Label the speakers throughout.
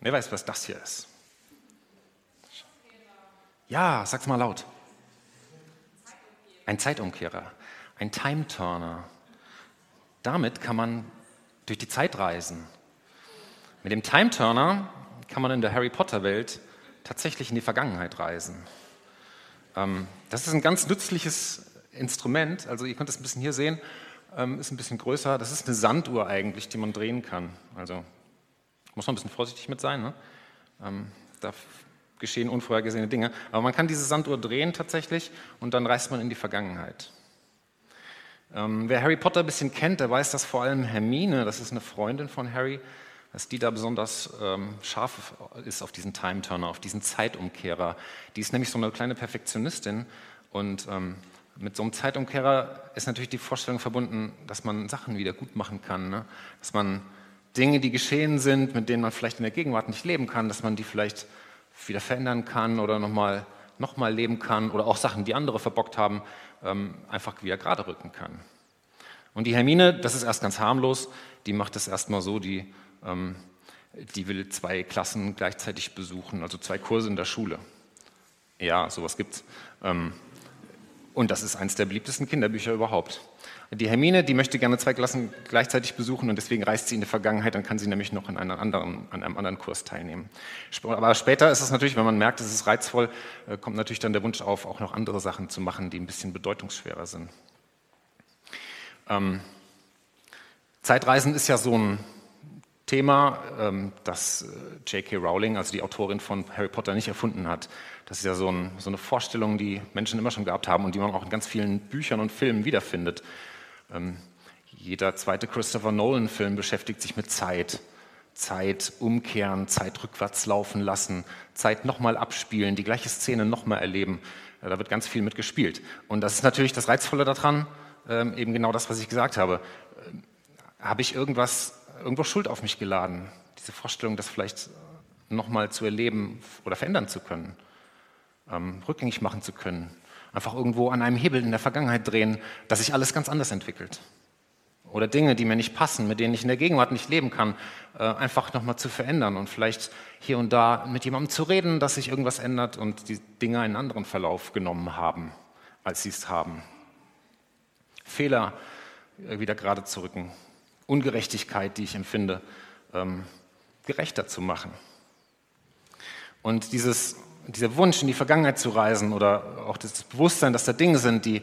Speaker 1: Wer weiß, was das hier ist? Ja, sag's mal laut. Ein Zeitumkehrer, ein Time Turner. Damit kann man durch die Zeit reisen. Mit dem Time Turner kann man in der Harry Potter Welt tatsächlich in die Vergangenheit reisen. Ähm, das ist ein ganz nützliches Instrument. Also ihr könnt es ein bisschen hier sehen, ähm, ist ein bisschen größer. Das ist eine Sanduhr eigentlich, die man drehen kann. Also muss man ein bisschen vorsichtig mit sein. Ne? Ähm, da geschehen unvorhergesehene Dinge. Aber man kann diese Sanduhr drehen tatsächlich und dann reist man in die Vergangenheit. Ähm, wer Harry Potter ein bisschen kennt, der weiß, dass vor allem Hermine, das ist eine Freundin von Harry, dass die da besonders ähm, scharf ist auf diesen Time Turner, auf diesen Zeitumkehrer. Die ist nämlich so eine kleine Perfektionistin und ähm, mit so einem Zeitumkehrer ist natürlich die Vorstellung verbunden, dass man Sachen wieder gut machen kann, ne? dass man Dinge, die geschehen sind, mit denen man vielleicht in der Gegenwart nicht leben kann, dass man die vielleicht wieder verändern kann oder nochmal noch mal leben kann oder auch Sachen, die andere verbockt haben, ähm, einfach wieder gerade rücken kann. Und die Hermine, das ist erst ganz harmlos, die macht das erstmal so, die, ähm, die will zwei Klassen gleichzeitig besuchen, also zwei Kurse in der Schule. Ja, sowas gibt's. Ähm, und das ist eines der beliebtesten Kinderbücher überhaupt. Die Hermine, die möchte gerne zwei Klassen gleichzeitig besuchen und deswegen reist sie in die Vergangenheit, dann kann sie nämlich noch einer anderen, an einem anderen Kurs teilnehmen. Aber später ist es natürlich, wenn man merkt, es ist reizvoll, äh, kommt natürlich dann der Wunsch auf, auch noch andere Sachen zu machen, die ein bisschen bedeutungsschwerer sind. Ähm, Zeitreisen ist ja so ein Thema, ähm, das äh, J.K. Rowling, also die Autorin von Harry Potter, nicht erfunden hat. Das ist ja so, ein, so, eine Vorstellung, die Menschen immer schon gehabt haben und die man auch in ganz vielen Büchern und Filmen wiederfindet. Ähm, jeder zweite Christopher Nolan-Film beschäftigt sich mit Zeit. Zeit umkehren, Zeit rückwärts laufen lassen, Zeit nochmal abspielen, die gleiche Szene nochmal erleben. Da wird ganz viel mitgespielt. Und das ist natürlich das Reizvolle daran, ähm, eben genau das, was ich gesagt habe. Ähm, habe ich irgendwas, irgendwo Schuld auf mich geladen? Diese Vorstellung, das vielleicht nochmal zu erleben oder verändern zu können, rückgängig machen zu können, einfach irgendwo an einem Hebel in der Vergangenheit drehen, dass sich alles ganz anders entwickelt. Oder Dinge, die mir nicht passen, mit denen ich in der Gegenwart nicht leben kann, äh, einfach nochmal zu verändern und vielleicht hier und da mit jemandem zu reden, dass sich irgendwas ändert und die Dinge einen anderen Verlauf genommen haben, als sie es haben. Fehler äh, wieder gerade zu rücken, Ungerechtigkeit, die ich empfinde, ähm, gerechter zu machen. Und dieses dieser Wunsch, in die Vergangenheit zu reisen oder auch das Bewusstsein, dass da Dinge sind, die,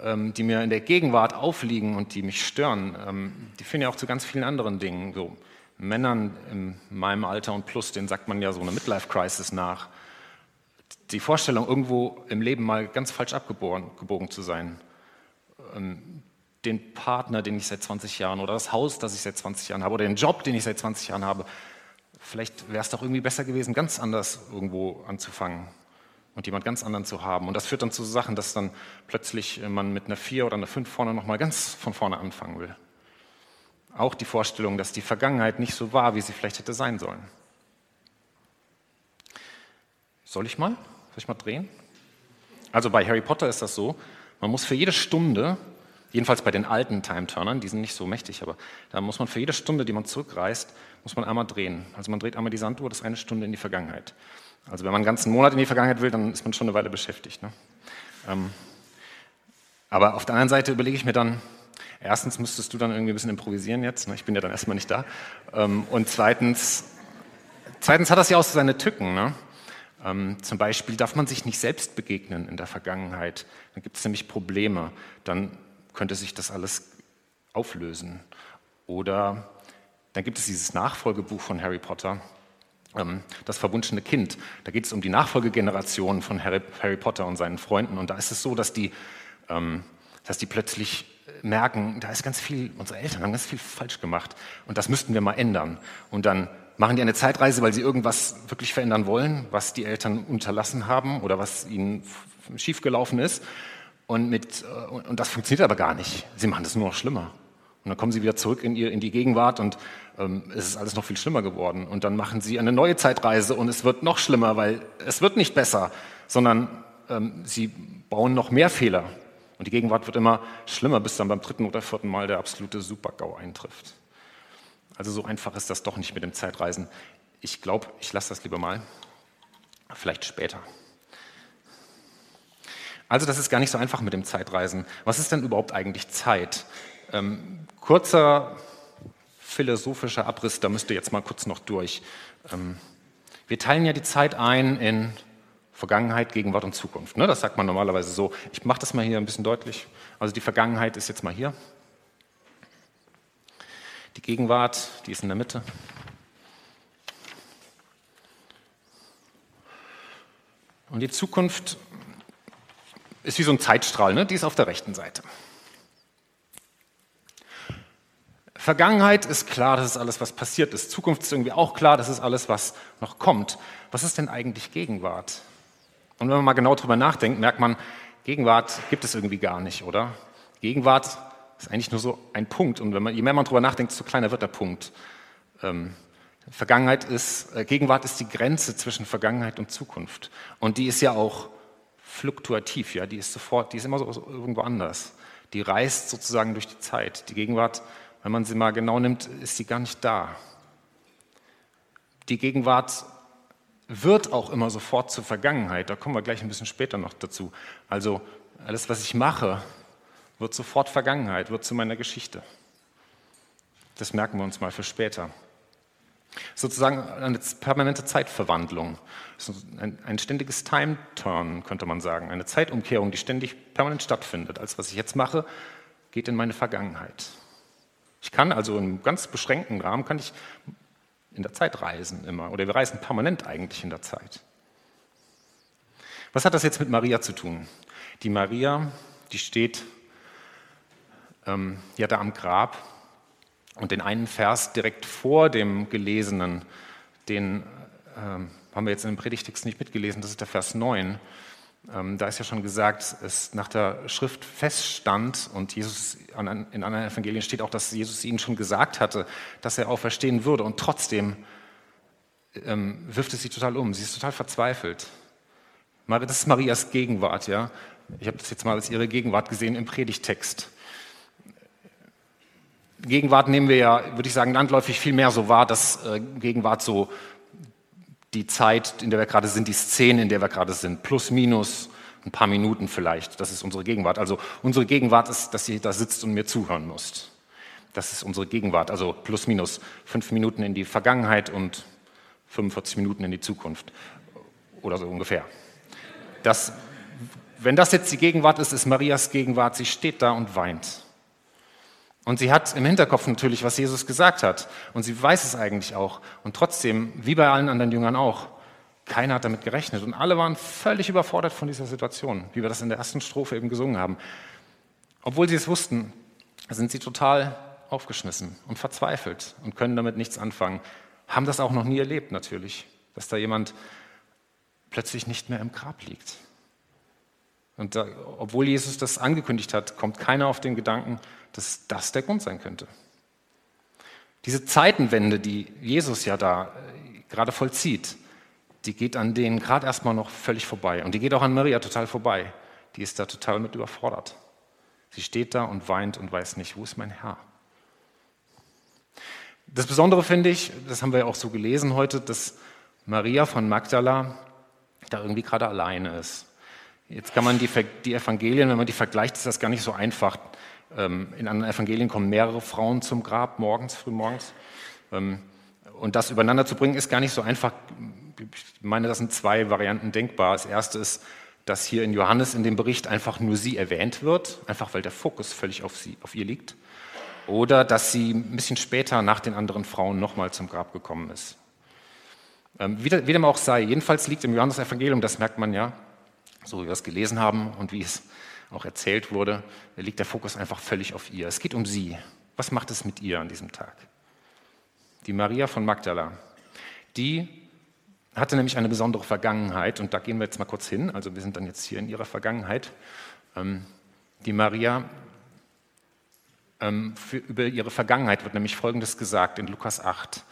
Speaker 1: ähm, die mir in der Gegenwart aufliegen und die mich stören, ähm, die führen ja auch zu ganz vielen anderen Dingen. So Männern in meinem Alter und plus, denen sagt man ja so eine Midlife-Crisis nach. Die Vorstellung, irgendwo im Leben mal ganz falsch abgebogen zu sein. Ähm, den Partner, den ich seit 20 Jahren oder das Haus, das ich seit 20 Jahren habe oder den Job, den ich seit 20 Jahren habe, vielleicht wäre es doch irgendwie besser gewesen, ganz anders irgendwo anzufangen und jemand ganz anderen zu haben. Und das führt dann zu Sachen, dass dann plötzlich man mit einer 4 oder einer 5 vorne nochmal ganz von vorne anfangen will. Auch die Vorstellung, dass die Vergangenheit nicht so war, wie sie vielleicht hätte sein sollen. Soll ich mal? Soll ich mal drehen? Also bei Harry Potter ist das so, man muss für jede Stunde Jedenfalls bei den alten Time-Turnern, die sind nicht so mächtig, aber da muss man für jede Stunde, die man zurückreist, muss man einmal drehen. Also man dreht einmal die Sanduhr, das ist eine Stunde in die Vergangenheit. Also wenn man einen ganzen Monat in die Vergangenheit will, dann ist man schon eine Weile beschäftigt. Ne? Ähm, aber auf der anderen Seite überlege ich mir dann, erstens müsstest du dann irgendwie ein bisschen improvisieren jetzt, ne? ich bin ja dann erstmal nicht da. Ähm, und zweitens, zweitens hat das ja auch so seine Tücken. Ne? Ähm, zum Beispiel darf man sich nicht selbst begegnen in der Vergangenheit. Dann gibt es nämlich Probleme. Dann könnte sich das alles auflösen. Oder dann gibt es dieses Nachfolgebuch von Harry Potter, ähm, Das verwunschene Kind. Da geht es um die Nachfolgegeneration von Harry, Harry, Potter und seinen Freunden. Und da ist es so, dass die, ähm, dass die plötzlich merken, da ist ganz viel, unsere Eltern haben ganz viel falsch gemacht und das müssten wir mal ändern. Und dann machen die eine Zeitreise, weil sie irgendwas wirklich verändern wollen, was die Eltern unterlassen haben oder was ihnen schiefgelaufen ist. Und, mit, äh, und das funktioniert aber gar nicht. Sie machen das nur noch schlimmer. Und dann kommen sie wieder zurück in, ihr, in die Gegenwart und ähm, es ist alles noch viel schlimmer geworden. Und dann machen sie eine neue Zeitreise und es wird noch schlimmer, weil es wird nicht besser, sondern ähm, sie bauen noch mehr Fehler. Und die Gegenwart wird immer schlimmer, bis dann beim dritten oder vierten Mal der absolute Supergau eintrifft. Also so einfach ist das doch nicht mit dem Zeitreisen. ich glaube, ich lasse das lieber mal. Vielleicht später. Also das ist gar nicht so einfach mit dem Zeitreisen. Was ist denn überhaupt eigentlich Zeit? Ähm, kurzer philosophischer Abriss, da müsst ihr jetzt mal kurz noch durch. Ähm, wir teilen ja die Zeit ein in Vergangenheit, Gegenwart und Zukunft. Ne? Das sagt man normalerweise so. Ich mache das mal hier ein bisschen deutlich. Also die Vergangenheit ist jetzt mal hier. Die Gegenwart, die ist in der Mitte. Und die Zukunft ist wie so ein Zeitstrahl, ne? die ist auf der rechten Seite. Vergangenheit ist klar, das ist alles, was passiert ist. Zukunft ist irgendwie auch klar, das ist alles, was noch kommt. Was ist denn eigentlich Gegenwart? Und wenn man mal genau drüber nachdenkt, merkt man, Gegenwart gibt es irgendwie gar nicht, oder? Gegenwart ist eigentlich nur so ein Punkt. Und wenn man, je mehr man drüber nachdenkt, desto kleiner wird der Punkt. Ähm, Vergangenheit ist, äh, Gegenwart ist die Grenze zwischen Vergangenheit und Zukunft. Und die ist ja auch fluktuativ, ja, die ist sofort, die ist immer so, irgendwo anders. Die reist sozusagen durch die Zeit. Die Gegenwart wenn man sie mal genau nimmt, ist sie gar nicht da. Die Gegenwart wird auch immer sofort zur Vergangenheit. Da kommen wir gleich ein bisschen später noch dazu. Also alles, was ich mache, wird sofort Vergangenheit, wird zu meiner Geschichte. Das merken wir uns mal für später. Sozusagen eine permanente Zeitverwandlung, ein, ständiges Time-Turn, könnte man sagen, eine Zeitumkehrung, die ständig permanent stattfindet. Alles, was ich jetzt mache, geht in meine Vergangenheit. Ich kann also im ganz beschränkten Rahmen kann ich in der Zeit reisen immer oder wir reisen permanent eigentlich in der Zeit. Was hat das jetzt mit Maria zu tun? Die Maria, die steht ähm, ja da am Grab und den einen Vers direkt vor dem gelesenen, den ähm, haben wir jetzt dem Predigtext nicht mitgelesen, das ist der Vers 9. Ähm, da ist ja schon gesagt, es nach der Schrift feststand und Jesus in anderen Evangelien steht auch, dass Jesus ihnen schon gesagt hatte, dass er auferstehen würde und trotzdem ähm, wirft es sie total um. Sie ist total verzweifelt. Das ist Marias Gegenwart, ja. Ich habe das jetzt mal als ihre Gegenwart gesehen im Predigtext. Gegenwart nehmen wir ja, würde ich sagen, landläufig viel mehr so wahr, dass äh, Gegenwart so die Zeit, in der wir gerade sind, die Szene, in der wir gerade sind, plus minus ein paar Minuten vielleicht. Das ist unsere Gegenwart. Also unsere Gegenwart ist, dass ihr da sitzt und mir zuhören müsst. Das ist unsere Gegenwart. Also plus minus fünf Minuten in die Vergangenheit und 45 Minuten in die Zukunft. Oder so ungefähr. Das, wenn das jetzt die Gegenwart ist, ist Marias Gegenwart. Sie steht da und weint. Und sie hat im Hinterkopf natürlich, was Jesus gesagt hat. Und sie weiß es eigentlich auch. Und trotzdem, wie bei allen anderen Jüngern auch, keiner hat damit gerechnet. Und alle waren völlig überfordert von dieser Situation, wie wir das in der ersten Strophe eben gesungen haben. Obwohl sie es wussten, sind sie total aufgeschmissen und verzweifelt und können damit nichts anfangen. Haben das auch noch nie erlebt, natürlich, dass da jemand plötzlich nicht mehr im Grab liegt. Und da, obwohl Jesus das angekündigt hat, kommt keiner auf den Gedanken, dass das der Grund sein könnte. Diese Zeitenwende, die Jesus ja da äh, gerade vollzieht, die geht an denen gerade erstmal noch völlig vorbei. Und die geht auch an Maria total vorbei. Die ist da total mit überfordert. Sie steht da und weint und weiß nicht, wo ist mein Herr? Das Besondere finde ich, das haben wir ja auch so gelesen heute, dass Maria von Magdala da irgendwie gerade alleine ist. Jetzt kann man die, die Evangelien, wenn man die vergleicht, ist das gar nicht so einfach. Ähm, in anderen Evangelien kommen mehrere Frauen zum Grab morgens, frühmorgens. Ähm, und das übereinander zu bringen, ist gar nicht so einfach. Ich meine, das sind zwei Varianten denkbar. Das erste ist, dass hier in Johannes in dem Bericht einfach nur sie erwähnt wird, einfach weil der Fokus völlig auf, sie, auf ihr liegt. Oder dass sie ein bisschen später nach den anderen Frauen nochmal zum Grab gekommen ist. Ähm, wie, dem auch sei, jedenfalls liegt im Johannes-Evangelium, das merkt man ja, so wie wir es gelesen haben und wie es auch erzählt wurde, liegt der Fokus einfach völlig auf ihr. Es geht um sie. Was macht es mit ihr an diesem Tag? Die Maria von Magdala, die hatte nämlich eine besondere Vergangenheit und da gehen wir jetzt mal kurz hin. Also wir sind dann jetzt hier in ihrer Vergangenheit. Ähm, die Maria, ähm, über ihre Vergangenheit wird nämlich Folgendes gesagt in Lukas 8.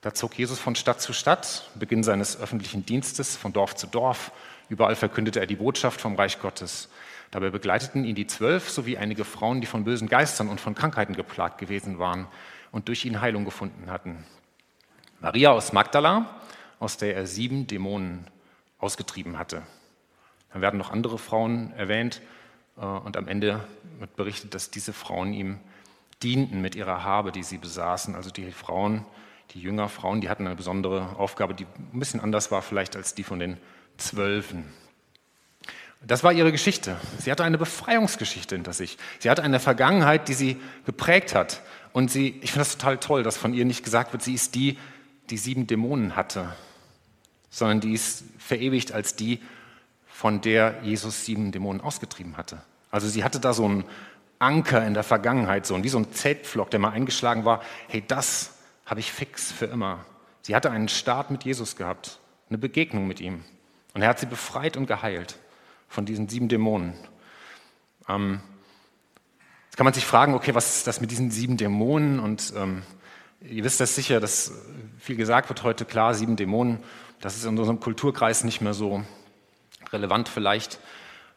Speaker 1: Da zog Jesus von Stadt zu Stadt, Beginn seines öffentlichen Dienstes, von Dorf zu Dorf. Überall verkündete er die Botschaft vom Reich Gottes. Dabei begleiteten ihn die Zwölf sowie einige Frauen, die von bösen Geistern und von Krankheiten geplagt gewesen waren und durch ihn Heilung gefunden hatten. Maria aus Magdala, aus der er sieben Dämonen ausgetrieben hatte. Dann werden noch andere Frauen erwähnt äh, und am Ende wird berichtet, dass diese Frauen ihm dienten mit ihrer Habe, die sie besaßen. Also die Frauen, die Jüngerfrauen, die hatten eine besondere Aufgabe, die ein bisschen anders war vielleicht als die von den Zwölfen. Das war ihre Geschichte. Sie hatte eine Befreiungsgeschichte hinter sich. Sie hatte eine Vergangenheit, die sie geprägt hat. Und sie, ich finde das total toll, dass von ihr nicht gesagt wird, sie ist die, die sieben Dämonen hatte, sondern die ist verewigt als die, von der Jesus sieben Dämonen ausgetrieben hatte. Also sie hatte da so einen Anker in der Vergangenheit, so wie so ein Zeltpflock, der mal eingeschlagen war. Hey, das habe ich fix für immer. Sie hatte einen Start mit Jesus gehabt, eine Begegnung mit ihm. Und er hat sie befreit und geheilt von diesen sieben Dämonen. Ähm, jetzt kann man sich fragen, okay, was ist das mit diesen sieben Dämonen? Und ähm, ihr wisst das sicher, dass viel gesagt wird heute, klar, sieben Dämonen, das ist in unserem Kulturkreis nicht mehr so relevant vielleicht.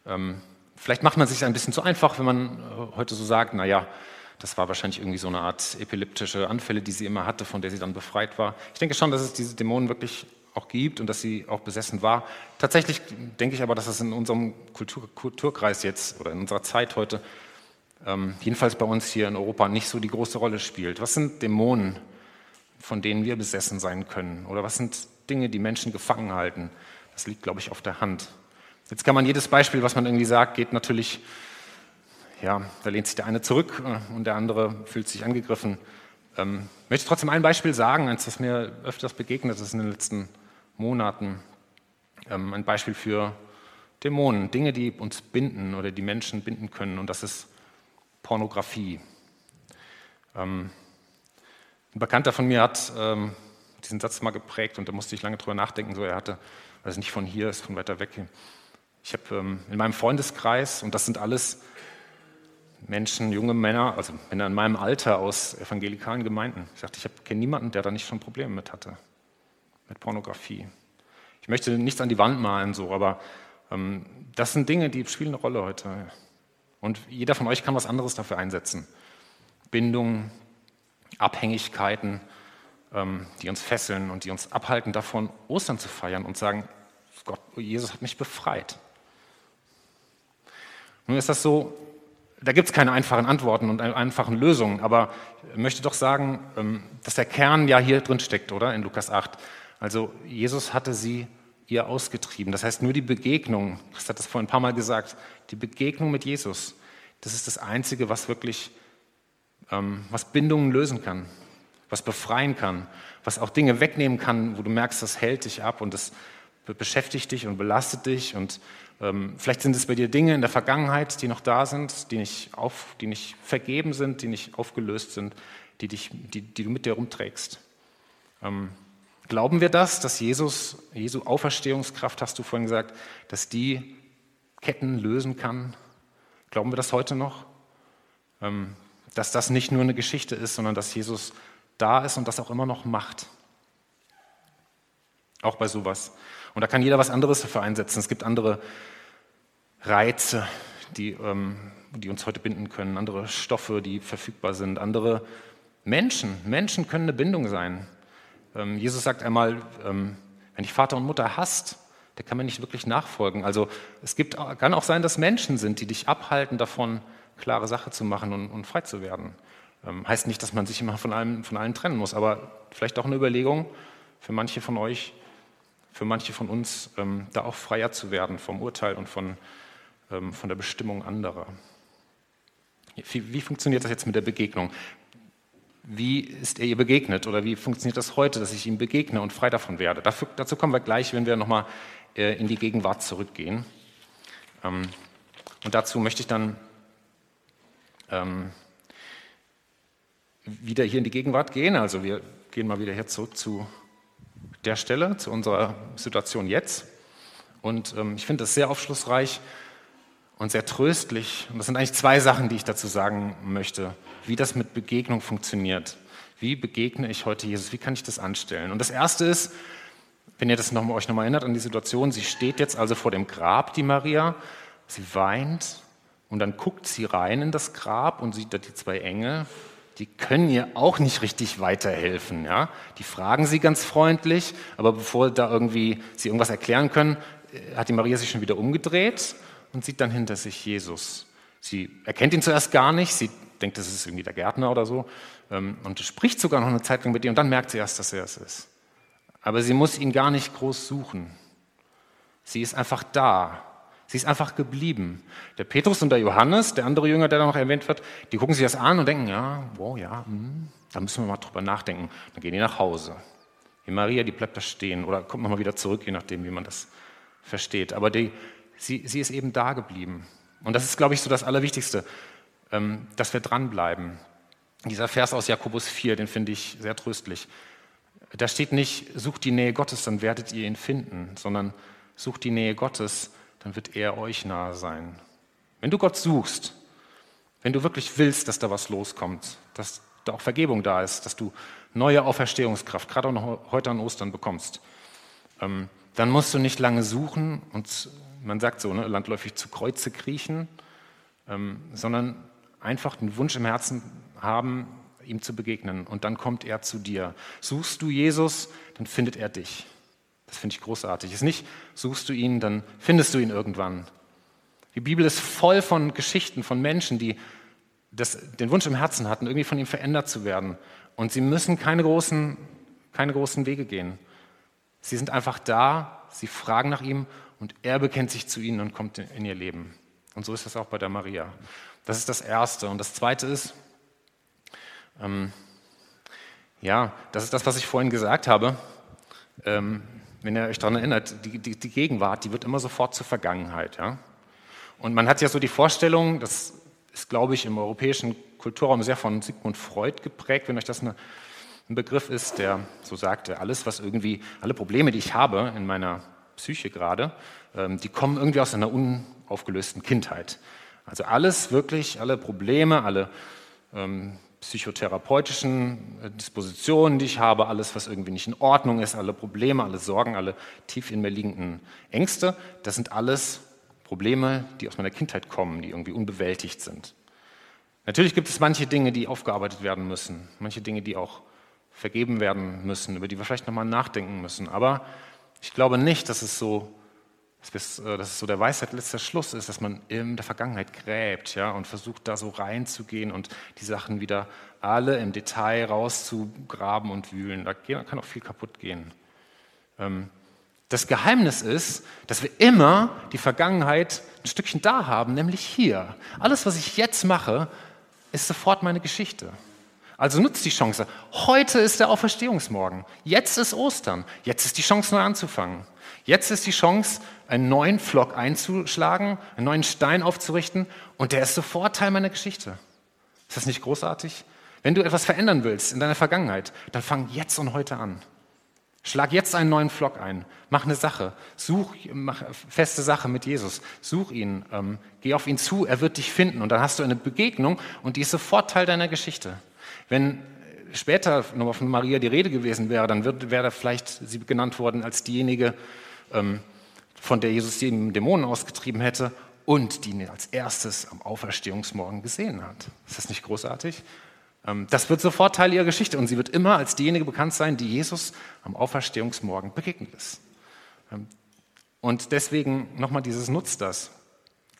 Speaker 1: Ähm, vielleicht macht man sich ein bisschen zu einfach, wenn man äh, heute so sagt, naja, das war wahrscheinlich irgendwie so eine Art epileptische Anfälle, die sie immer hatte, von der sie dann befreit war. Ich denke schon, dass es diese Dämonen wirklich auch gibt und dass sie auch besessen war. Tatsächlich denke ich aber, dass das in unserem Kultur, Kulturkreis jetzt oder in unserer Zeit heute, ähm, jedenfalls bei uns hier in Europa, nicht so die große Rolle spielt. Was sind Dämonen, von denen wir besessen sein können? Oder was sind Dinge, die Menschen gefangen halten? Das liegt, glaube ich, auf der Hand. Jetzt kann man jedes Beispiel, was man irgendwie sagt, geht natürlich, ja, da lehnt sich der eine zurück äh, und der andere fühlt sich angegriffen. Ähm, möchte trotzdem ein Beispiel sagen, eins, das mir öfters begegnet ist in den letzten Jahren. Monaten. Ähm, ein Beispiel für Dämonen, Dinge, die uns binden oder die Menschen binden können. Und das ist Pornografie. Ähm, ein Bekannter von mir hat ähm, diesen Satz mal geprägt und da musste ich lange drüber nachdenken. So, er hatte, es nicht von hier ist, von weiter weg. Ich habe ähm, in meinem Freundeskreis, und das sind alles Menschen, junge Männer, also Männer in meinem Alter aus evangelikalen Gemeinden. Ich sagte, ich kenne niemanden, der da nicht schon Probleme mit hatte mit Pornografie. Ich möchte nichts an die Wand malen, so, aber ähm, das sind Dinge, die spielen eine Rolle heute. Und jeder von euch kann was anderes dafür einsetzen. Bindungen, Abhängigkeiten, ähm, die uns fesseln und die uns abhalten davon, Ostern zu feiern und sagen, Gott, Jesus hat mich befreit. Nun ist das so, da gibt es keine einfachen Antworten und einfachen Lösungen, aber ich möchte doch sagen, ähm, dass der Kern ja hier drin steckt, oder? In Lukas 8. Also Jesus hatte sie ihr ausgetrieben. Das heißt, nur die Begegnung, Chris hat das vorhin ein paar Mal gesagt, die Begegnung mit Jesus, das ist das Einzige, was wirklich, ähm, was Bindungen lösen kann, was befreien kann, was auch Dinge wegnehmen kann, wo du merkst, das hält dich ab und das beschäftigt dich und belastet dich. Und ähm, vielleicht sind es bei dir Dinge in der Vergangenheit, die noch da sind, die nicht, auf, die nicht vergeben sind, die nicht aufgelöst sind, die, dich, die, die du mit dir rumträgst. Ähm, Glauben wir das, dass Jesus, Jesu Auferstehungskraft, hast du vorhin gesagt, dass die Ketten lösen kann? Glauben wir das heute noch? Ähm, dass das nicht nur eine Geschichte ist, sondern dass Jesus da ist und das auch immer noch macht. Auch bei sowas. Und da kann jeder was anderes dafür einsetzen. Es gibt andere Reize, die, ähm, die uns heute binden können, andere Stoffe, die verfügbar sind, andere Menschen. Menschen können eine Bindung sein. Ähm, Jesus sagt einmal, ähm, wenn dich Vater und Mutter hasst, der kann mir nicht wirklich nachfolgen. Also es gibt, kann auch sein, dass Menschen sind, die dich abhalten davon, klare Sache zu machen und, und frei zu werden. Ähm, heißt nicht, dass man sich immer von, allem, von allen trennen muss, aber vielleicht auch eine Überlegung für manche von euch, für manche von uns, ähm, da auch freier zu werden vom Urteil und von, ähm, von der Bestimmung anderer. Wie, wie funktioniert das jetzt mit der Begegnung? Wie ist er ihr begegnet oder wie funktioniert das heute, dass ich ihm begegne und frei davon werde. Dafür, dazu kommen wir gleich, wenn wir nochmal äh, in die Gegenwart zurückgehen. Ähm, und dazu möchte ich dann ähm, wieder hier in die Gegenwart gehen. Also wir gehen mal wieder hier zurück zu der Stelle, zu unserer Situation jetzt. Und ähm, ich finde das sehr aufschlussreich und sehr tröstlich. Und das sind eigentlich zwei Sachen, die ich dazu sagen möchte wie das mit Begegnung funktioniert. Wie begegne ich heute Jesus? Wie kann ich das anstellen? Und das Erste ist, wenn ihr das noch, euch nochmal erinnert an die Situation, sie steht jetzt also vor dem Grab, die Maria, sie weint und dann guckt sie rein in das Grab und sieht da die zwei Engel die können ihr auch nicht richtig weiterhelfen. Ja? Die fragen sie ganz freundlich, aber bevor da irgendwie sie irgendwas erklären können, äh, hat die Maria sich schon wieder umgedreht und sieht dann hinter sich Jesus. Sie erkennt ihn zuerst gar nicht, sie denkt, das ist irgendwie der Gärtner oder so ähm, und spricht sogar noch eine Zeit lang mit ihm und dann merkt sie erst, dass er es ist. Aber sie muss ihn gar nicht groß suchen. Sie ist einfach da. Sie ist einfach geblieben. Der Petrus und der Johannes, der andere Jünger, der da noch erwähnt wird, die gucken sich das an und denken, ja, wow, ja, hm, da müssen wir mal drüber nachdenken. Dann gehen die nach Hause. Die Maria, die bleibt da stehen oder kommt nochmal wieder zurück, je nachdem, wie man das versteht. Aber die, sie, sie ist eben da geblieben. Und das ist, glaube ich, so das Allerwichtigste, ähm, dass wir dranbleiben. Dieser Vers aus Jakobus 4, den finde ich sehr tröstlich. Da steht nicht, sucht die Nähe Gottes, dann werdet ihr ihn finden, sondern sucht die Nähe Gottes, dann wird er euch nahe sein. Wenn du Gott suchst, wenn du wirklich willst, dass da was loskommt, dass da auch Vergebung da ist, dass du neue Auferstehungskraft, gerade auch noch heute an Ostern bekommst, ähm, dann musst du nicht lange suchen und man sagt so, ne, landläufig zu Kreuze kriechen, ähm, sondern einfach den Wunsch im Herzen haben, ihm zu begegnen und dann kommt er zu dir. Suchst du Jesus, dann findet er dich. Das finde ich großartig. Ist nicht, suchst du ihn, dann findest du ihn irgendwann. Die Bibel ist voll von Geschichten von Menschen, die das, den Wunsch im Herzen hatten, irgendwie von ihm verändert zu werden. Und sie müssen keine großen, keine großen Wege gehen. Sie sind einfach da, sie fragen nach ihm und er bekennt sich zu ihnen und kommt in ihr Leben. Und so ist das auch bei der Maria. Das ist das Erste. Und das Zweite ist, ähm, ja, das ist das, was ich vorhin gesagt habe. Ähm, wenn ihr euch daran erinnert, die, die, die, Gegenwart, die wird immer sofort zur Vergangenheit. Ja? Und man hat ja so die Vorstellung, das ist, glaube ich, im europäischen Kulturraum sehr von Sigmund Freud geprägt, wenn euch das eine, ein Begriff ist, der so sagte, alles, was irgendwie, alle Probleme, die ich habe in meiner Psyche gerade, ähm, die kommen irgendwie aus einer unaufgelösten Kindheit. Also alles wirklich, alle Probleme, alle ähm, psychotherapeutischen äh, Dispositionen, die ich habe, alles, was irgendwie nicht in Ordnung ist, alle Probleme, alle Sorgen, alle tief in mir liegenden Ängste, das sind alles Probleme, die aus meiner Kindheit kommen, die irgendwie unbewältigt sind. Natürlich gibt es manche Dinge, die aufgearbeitet werden müssen, manche Dinge, die auch vergeben werden müssen, über die wir vielleicht nochmal nachdenken müssen. Aber ich glaube nicht, dass es so äh, dass es so der Weisheit letzter Schluss ist, dass man in der Vergangenheit gräbt ja, und versucht, da so reinzugehen und die Sachen wieder alle im Detail rauszugraben und wühlen. Da kann auch viel kaputt gehen. Ähm, das Geheimnis ist, dass wir immer die Vergangenheit ein Stückchen da haben, nämlich hier. Alles, was ich jetzt mache, ist sofort meine Geschichte. Also nutzt die Chance. Heute ist der Auferstehungsmorgen. Jetzt ist Ostern. Jetzt ist die Chance, neu anzufangen. Jetzt ist die Chance, einen neuen Flock einzuschlagen, einen neuen Stein aufzurichten und der ist sofort Teil meiner Geschichte. Ist das nicht großartig? Wenn du etwas verändern willst in deiner Vergangenheit, dann fang jetzt und heute an. Schlag jetzt einen neuen Flock ein. Mach eine Sache. Such, mach feste Sache mit Jesus. Such ihn. Ähm, geh auf ihn zu. Er wird dich finden. Und dann hast du eine Begegnung und die ist sofort Teil deiner Geschichte. Wenn später nochmal von Maria die Rede gewesen wäre, dann wäre vielleicht sie genannt worden als diejenige, ähm, von der Jesus die Dämonen ausgetrieben hätte und die ihn als erstes am Auferstehungsmorgen gesehen hat. Ist das nicht großartig? Ähm, das wird sofort Teil ihrer Geschichte und sie wird immer als diejenige bekannt sein, die Jesus am Auferstehungsmorgen begegnet ist. Ähm, und deswegen nochmal dieses Nutzt das.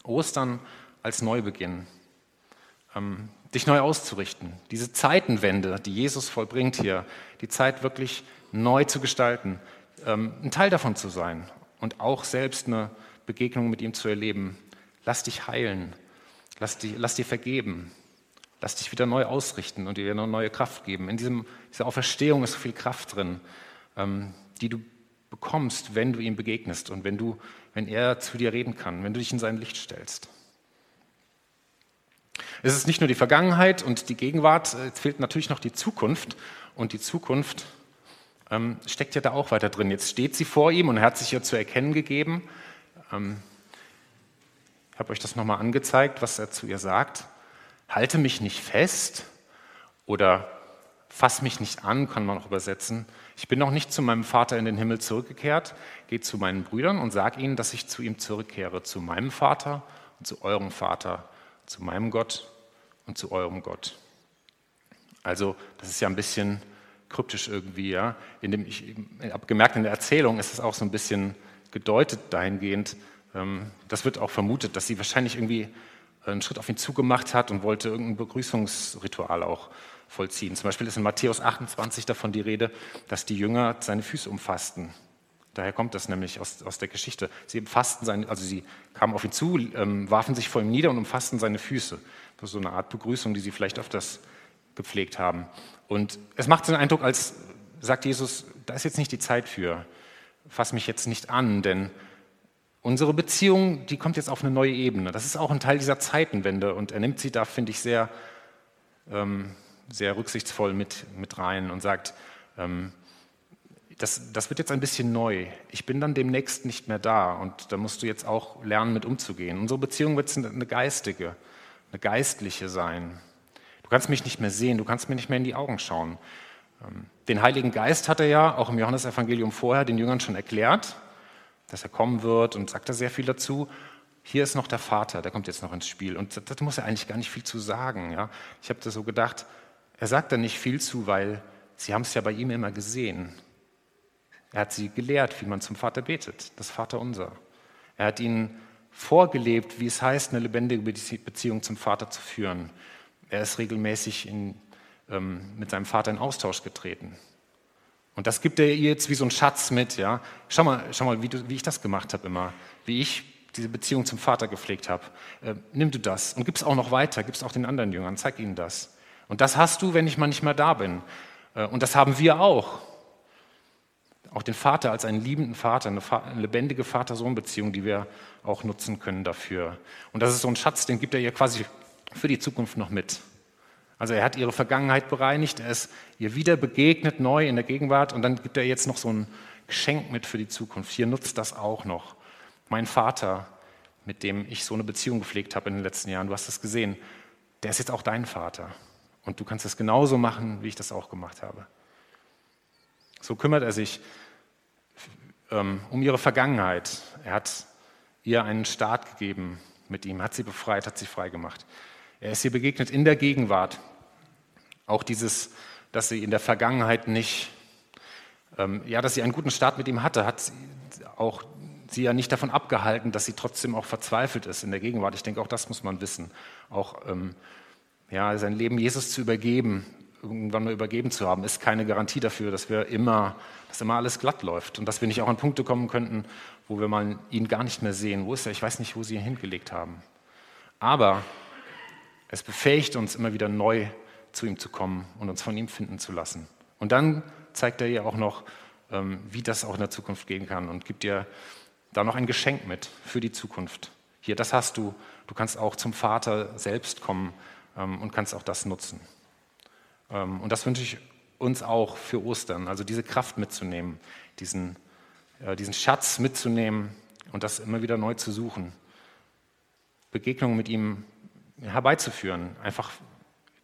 Speaker 1: Ostern als Neubeginn. Dich neu auszurichten. Diese Zeitenwende, die Jesus vollbringt hier, die Zeit wirklich neu zu gestalten, ähm, ein Teil davon zu sein und auch selbst eine Begegnung mit ihm zu erleben. Lass dich heilen, lass, dich, lass dir vergeben, lass dich wieder neu ausrichten und dir eine neue Kraft geben. In diesem, dieser Auferstehung ist so viel Kraft drin, ähm, die du bekommst, wenn du ihm begegnest und wenn, du, wenn er zu dir reden kann, wenn du dich in sein Licht stellst. Es ist nicht nur die Vergangenheit und die Gegenwart, es fehlt natürlich noch die Zukunft. Und die Zukunft ähm, steckt ja da auch weiter drin. Jetzt steht sie vor ihm und er hat sich ihr zu erkennen gegeben. Ähm, ich habe euch das nochmal angezeigt, was er zu ihr sagt. Halte mich nicht fest oder fass mich nicht an, kann man auch übersetzen. Ich bin noch nicht zu meinem Vater in den Himmel zurückgekehrt. Geht zu meinen Brüdern und sag ihnen, dass ich zu ihm zurückkehre, zu meinem Vater und zu eurem Vater, zu meinem Gott und zu eurem Gott. Also das ist ja ein bisschen kryptisch irgendwie. Ja? In dem, ich habe gemerkt, in der Erzählung ist es auch so ein bisschen gedeutet dahingehend. Ähm, das wird auch vermutet, dass sie wahrscheinlich irgendwie einen Schritt auf ihn zugemacht hat und wollte irgendein Begrüßungsritual auch vollziehen. Zum Beispiel ist in Matthäus 28 davon die Rede, dass die Jünger seine Füße umfassten. Daher kommt das nämlich aus, aus der Geschichte. Sie umfassten seine, also sie kamen auf ihn zu, ähm, warfen sich vor ihm nieder und umfassten seine Füße. Das ist so eine Art Begrüßung, die sie vielleicht öfters gepflegt haben. Und es macht den Eindruck, als sagt Jesus, da ist jetzt nicht die Zeit für, fass mich jetzt nicht an, denn unsere Beziehung, die kommt jetzt auf eine neue Ebene. Das ist auch ein Teil dieser Zeitenwende und er nimmt sie da, finde ich, sehr, ähm, sehr rücksichtsvoll mit, mit rein und sagt, ähm, das, das wird jetzt ein bisschen neu. Ich bin dann demnächst nicht mehr da und da musst du jetzt auch lernen, mit umzugehen. Unsere Beziehung wird eine geistige, eine geistliche sein. Du kannst mich nicht mehr sehen, du kannst mir nicht mehr in die Augen schauen. Ähm, den Heiligen Geist hat er ja auch im Johannesevangelium vorher den Jüngern schon erklärt, dass er kommen wird und sagt da sehr viel dazu. Hier ist noch der Vater, der kommt jetzt noch ins Spiel. Und das muss er eigentlich gar nicht viel zu sagen. Ja? Ich habe da so gedacht, er sagt da nicht viel zu, weil sie haben es ja bei ihm immer gesehen. Er hat sie gelehrt, wie man zum Vater betet, das Vaterunser. Er hat ihnen vorgelebt, wie es heißt, eine lebendige Beziehung zum Vater zu führen. Er ist regelmäßig in, ähm, mit seinem Vater in Austausch getreten. Und das gibt er ihr jetzt wie so ein Schatz mit. Ja? Schau mal, schau mal wie, du, wie ich das gemacht habe immer, wie ich diese Beziehung zum Vater gepflegt habe. Äh, nimm du das und gib es auch noch weiter, gib es auch den anderen Jüngern, zeig ihnen das. Und das hast du, wenn ich mal nicht mehr da bin. Äh, und das haben wir auch. Auch den Vater als einen liebenden Vater, eine, eine lebendige Vater-Sohn-Beziehung, die wir auch nutzen können dafür. Und das ist so ein Schatz, den gibt er ihr quasi für die Zukunft noch mit. Also er hat ihre Vergangenheit bereinigt, er ist ihr wieder begegnet, neu in der Gegenwart und dann gibt er jetzt noch so ein Geschenk mit für die Zukunft. Hier nutzt das auch noch. Mein Vater, mit dem ich so eine Beziehung gepflegt habe in den letzten Jahren, du hast das gesehen, der ist jetzt auch dein Vater. Und du kannst es genauso machen, wie ich das auch gemacht habe. So kümmert er sich um ihre Vergangenheit. Er hat ihr einen Start gegeben mit ihm, hat sie befreit, hat sie frei gemacht. Er ist ihr begegnet in der Gegenwart. Auch dieses, dass sie in der Vergangenheit nicht, ähm, ja, dass sie einen guten Start mit ihm hatte, hat auch sie ja nicht davon abgehalten, dass sie trotzdem auch verzweifelt ist in der Gegenwart. Ich denke, auch das muss man wissen. Auch ähm, ja, sein Leben Jesus zu übergeben, irgendwann mal übergeben zu haben, ist keine Garantie dafür, dass wir immer, dass immer alles glatt läuft und dass wir nicht auch an Punkte kommen könnten, wo wir mal ihn gar nicht mehr sehen. Wo ist er? Ich weiß nicht, wo sie ihn hingelegt haben. Aber es befähigt uns immer wieder neu zu ihm zu kommen und uns von ihm finden zu lassen. Und dann zeigt er ihr auch noch, ähm, wie das auch in der Zukunft gehen kann und gibt dir da noch ein Geschenk mit für die Zukunft. Hier, das hast du. Du kannst auch zum Vater selbst kommen ähm, und kannst auch das nutzen. Ähm, und das wünsche ich uns auch für Ostern, also diese Kraft mitzunehmen, diesen, äh, diesen Schatz mitzunehmen und das immer wieder neu zu suchen. Begegnungen mit ihm herbeizuführen, einfach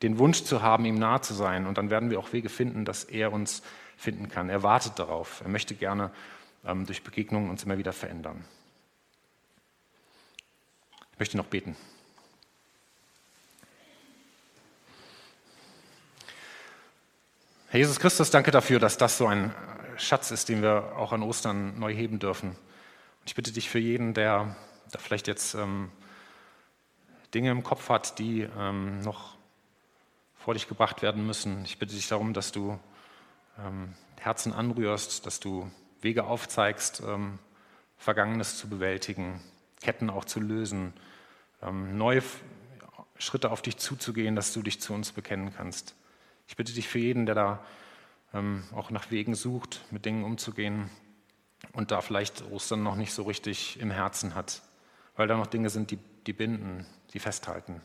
Speaker 1: den Wunsch zu haben, ihm nahe zu sein. Und dann werden wir auch Wege finden, dass er uns finden kann. Er wartet darauf. Er möchte gerne ähm, durch Begegnungen uns immer wieder verändern. Ich möchte noch beten. Herr Jesus Christus, danke dafür, dass das so ein Schatz ist, den wir auch an Ostern neu heben dürfen. Und ich bitte dich für jeden, der da vielleicht jetzt ähm, Dinge im Kopf hat, die ähm, noch vor dich gebracht werden müssen. Ich bitte dich darum, dass du ähm, Herzen anrührst, dass du Wege aufzeigst, ähm, Vergangenes zu bewältigen, Ketten auch zu lösen, ähm, neue Schritte auf dich zuzugehen, dass du dich zu uns bekennen kannst. Ich bitte dich für jeden, der da ähm, auch nach Wegen sucht, mit Dingen umzugehen und da vielleicht Ostern noch nicht so richtig im Herzen hat, weil da noch Dinge sind, die, die binden, die festhalten.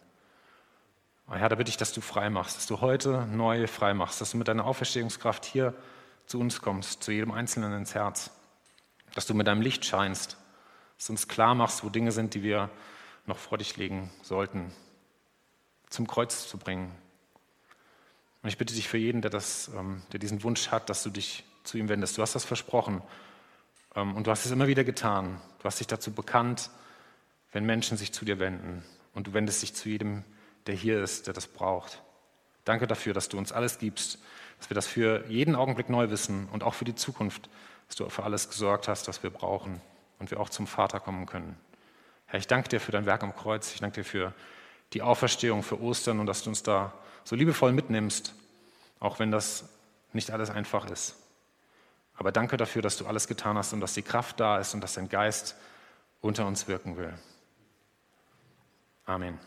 Speaker 1: Herr, da bitte ich, dass du frei machst, dass du heute neu frei machst, dass du mit deiner Auferstehungskraft hier zu uns kommst, zu jedem Einzelnen ins Herz, dass du mit deinem Licht scheinst, dass du uns klar machst, wo Dinge sind, die wir noch vor dich legen sollten, zum Kreuz zu bringen. Und ich bitte dich für jeden, der, das, ähm, der diesen Wunsch hat, dass du dich zu ihm wendest. Du hast das versprochen ähm, und du hast es immer wieder getan. Du hast dich dazu bekannt, wenn Menschen sich zu dir wenden und du wendest dich zu jedem, der hier ist, der das braucht. Danke dafür, dass du uns alles gibst, dass wir das für jeden Augenblick neu wissen und auch für die Zukunft, dass du für alles gesorgt hast, was wir brauchen und wir auch zum Vater kommen können. Herr, ich danke dir für dein Werk am Kreuz. Ich danke dir für die Auferstehung, für Ostern und dass du uns da so liebevoll mitnimmst, auch wenn das nicht alles einfach ist. Aber danke dafür, dass du alles getan hast und dass die Kraft da ist und dass dein Geist unter uns wirken will. Amen.